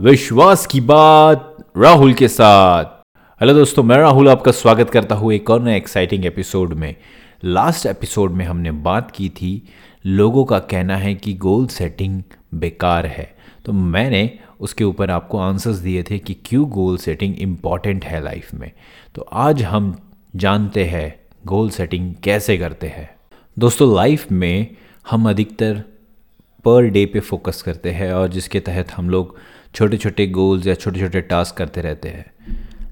विश्वास की बात राहुल के साथ। हेलो दोस्तों, मैं राहुल आपका स्वागत करता हूँ एक और नए एक्साइटिंग एपिसोड में। लास्ट एपिसोड में हमने बात की थी, लोगों का कहना है कि गोल सेटिंग बेकार है। तो मैंने उसके ऊपर आपको आंसर्स दिए थे कि क्यों गोल सेटिंग इंपॉर्टेंट है लाइफ में। तो आज हम जानते हैं गोल सेटिंग कैसे करते हैं। दोस्तों लाइफ में हम अधिकतर पर डे पे फोकस करते हैं और जिसके तहत हम लोग छोटे छोटे गोल्स या छोटे छोटे टास्क करते रहते हैं।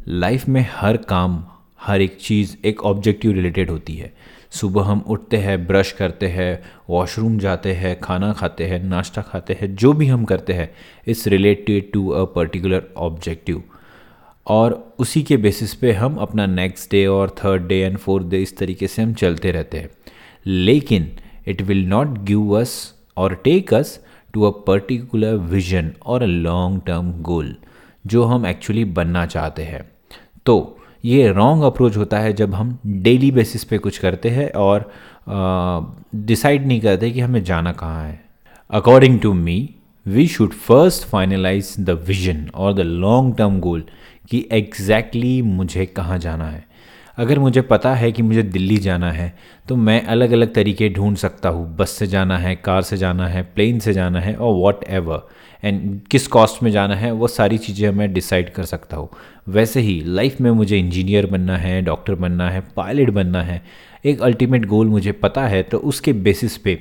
लाइफ में हर काम, हर एक चीज़ एक ऑब्जेक्टिव रिलेटेड होती है। सुबह हम उठते हैं ब्रश करते हैं वॉशरूम जाते हैं, खाना खाते हैं, नाश्ता खाते हैं, जो भी हम करते हैं इस related to a particular objective और उसी के बेसिस पे हम अपना नेक्स्ट डे और third day and fourth day इस तरीके से हम चलते रहते हैं। लेकिन it will not give us और take us to a particular vision और अ लॉन्ग टर्म गोल जो हम एक्चुअली बनना चाहते हैं। तो ये रॉन्ग अप्रोच होता है जब हम डेली बेसिस पे कुछ करते हैं और डिसाइड नहीं करते कि हमें जाना कहाँ है। According to me we should first finalise the vision और द लॉन्ग टर्म गोल कि एग्जैक्टली exactly मुझे कहाँ जाना है। अगर मुझे पता है कि मुझे दिल्ली जाना है तो मैं अलग अलग तरीके ढूंढ सकता हूँ। बस से जाना है, कार से जाना है प्लेन से जाना है और वॉट एवर एंड किस कॉस्ट में जाना है, वो सारी चीज़ें मैं डिसाइड कर सकता हूँ। वैसे ही लाइफ में मुझे इंजीनियर बनना है डॉक्टर बनना है पायलट बनना है एक अल्टीमेट गोल मुझे पता है तो उसके बेसिस पे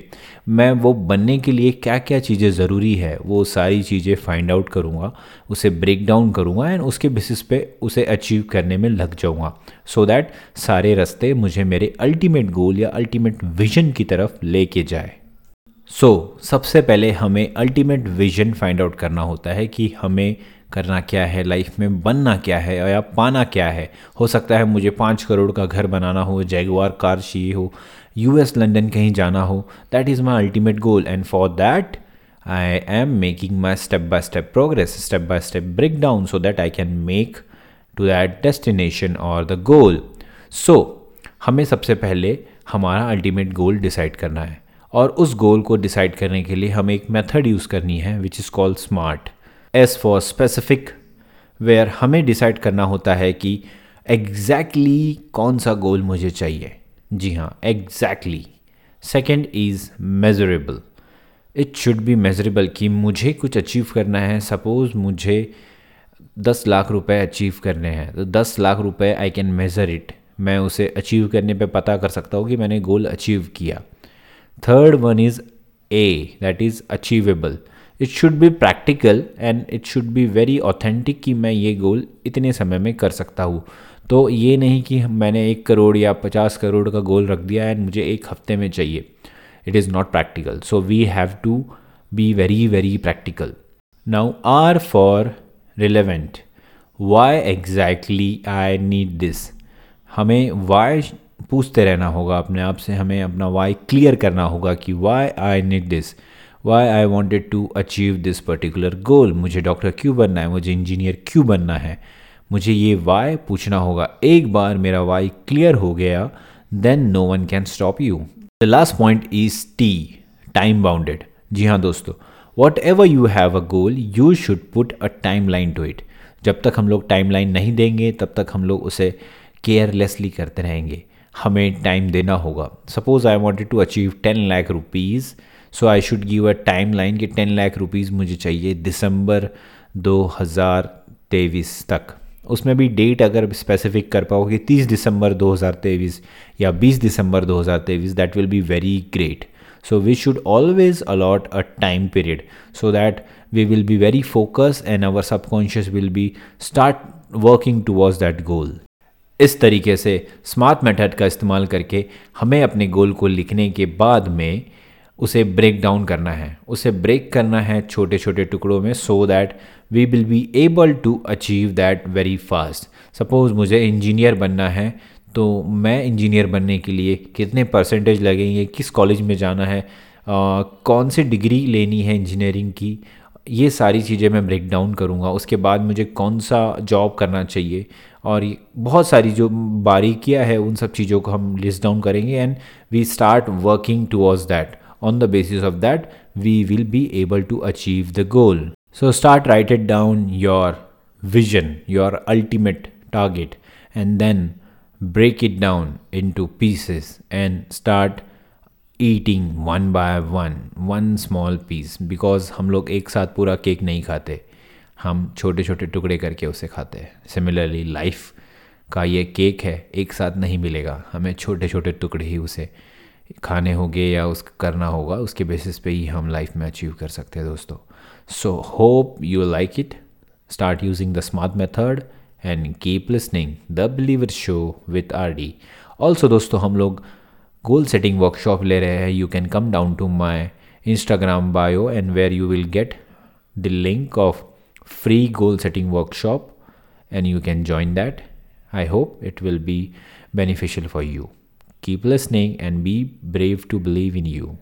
मैं वो बनने के लिए क्या क्या चीज़ें ज़रूरी है वो सारी चीज़ें फाइंड आउट करूँगा उसे ब्रेक डाउन करूँगा एंड उसके बेसिस पे उसे अचीव करने में लग जाऊँगा। सो दैट सारे रास्ते मुझे मेरे अल्टीमेट गोल या अल्टीमेट विजन की तरफ़ लेके जाए। सो so, सबसे पहले हमें अल्टीमेट विजन फाइंड आउट करना होता है कि हमें करना क्या है लाइफ में बनना क्या है या पाना क्या है? हो सकता है मुझे पाँच करोड़ का घर बनाना हो जैगवार कार चाहिए हो यूएस लंदन कहीं जाना हो। That is my ultimate goal and for that I am making my step by step progress step by step break down so that I can make to that destination और the goal so हमें सबसे पहले हमारा ultimate goal decide करना है। और उस गोल को डिसाइड करने के लिए हमें एक मेथड यूज़ करनी है which is called SMART S for specific where हमें डिसाइड करना होता है कि एग्जैक्टली exactly कौन सा गोल मुझे चाहिए। जी हाँ exactly second is measurable it should be measurable कि मुझे कुछ अचीव करना है। सपोज़ मुझे दस लाख रुपए अचीव करने हैं तो दस लाख रुपए आई कैन मेज़र इट मैं उसे अचीव करने पे पता कर सकता हूँ कि मैंने गोल अचीव किया। Third one is A that is achievable it should be practical and it should be very authentic कि मैं ये गोल इतने समय में कर सकता हूँ। तो ये नहीं कि मैंने एक करोड़ या पचास करोड़ का गोल रख दिया एंड मुझे एक हफ़्ते में चाहिए। It is not practical so we have to be very very practical now R for relevant why exactly I need this हमें वाई पूछते रहना होगा अपने आप से, हमें अपना वाई क्लियर करना होगा कि why I need this why I wanted to achieve this particular goal मुझे डॉक्टर क्यों बनना है? मुझे इंजीनियर क्यों बनना है? मुझे ये वाई पूछना होगा। एक बार मेरा वाई क्लियर हो गया then no one can stop you the last point is T time bounded जी हाँ दोस्तों whatever you have a goal you should put a timeline to it जब तक हम लोग टाइम लाइन नहीं देंगे, तब तक हम लोग उसे केयरलेसली करते रहेंगे। हमें टाइम देना होगा। Suppose I wanted to achieve ten lakh rupees so I should give a timeline कि टेन लाख रुपीज़ मुझे चाहिए दिसंबर दो हज़ार तेईस तक। उसमें भी डेट अगर स्पेसिफिक कर पाओ कि तीस दिसंबर दो हज़ार तेईस या बीस दिसंबर दो हज़ार तेईस that will be very great so we should always allot a time period so that we will be very focused and our subconscious will be start working towards that goal इस तरीके से स्मार्ट मेथड का इस्तेमाल करके हमें अपने गोल को लिखने के बाद में उसे ब्रेक डाउन करना है। उसे ब्रेक करना है छोटे छोटे टुकड़ों में so that we will be able to achieve that very fast suppose मुझे इंजीनियर बनना है तो मैं इंजीनियर बनने के लिए कितने परसेंटेज लगेंगे किस कॉलेज में जाना है आ, कौन सी डिग्री लेनी है इंजीनियरिंग की ये सारी चीज़ें मैं ब्रेक डाउन करूँगा। उसके बाद मुझे कौन सा जॉब करना चाहिए और बहुत सारी जो बारीकियाँ है उन सब चीज़ों को हम लिस्ट डाउन करेंगे and we start working towards that on the basis of that we will be able to achieve the goal So start write it down your vision, your ultimate target, and then break it down into pieces and start eating one by one one small piece because हम लोग एक साथ पूरा cake नहीं खाते। हम छोटे छोटे टुकड़े करके उसे खाते हैं। सिमिलरली लाइफ का ये केक है एक साथ नहीं मिलेगा। हमें छोटे छोटे टुकड़े ही उसे खाने होंगे या उस करना होगा, उसके बेसिस पे ही हम लाइफ में अचीव कर सकते हैं दोस्तों। So hope you like it start using the SMART method and keep listening the believer show with R D also दोस्तों, हम लोग गोल सेटिंग वर्कशॉप ले रहे हैं। You can come down to my Instagram bio and where you will get the link of free goal setting workshop and you can join that. I hope it will be beneficial for you. Keep listening and be brave to believe in you.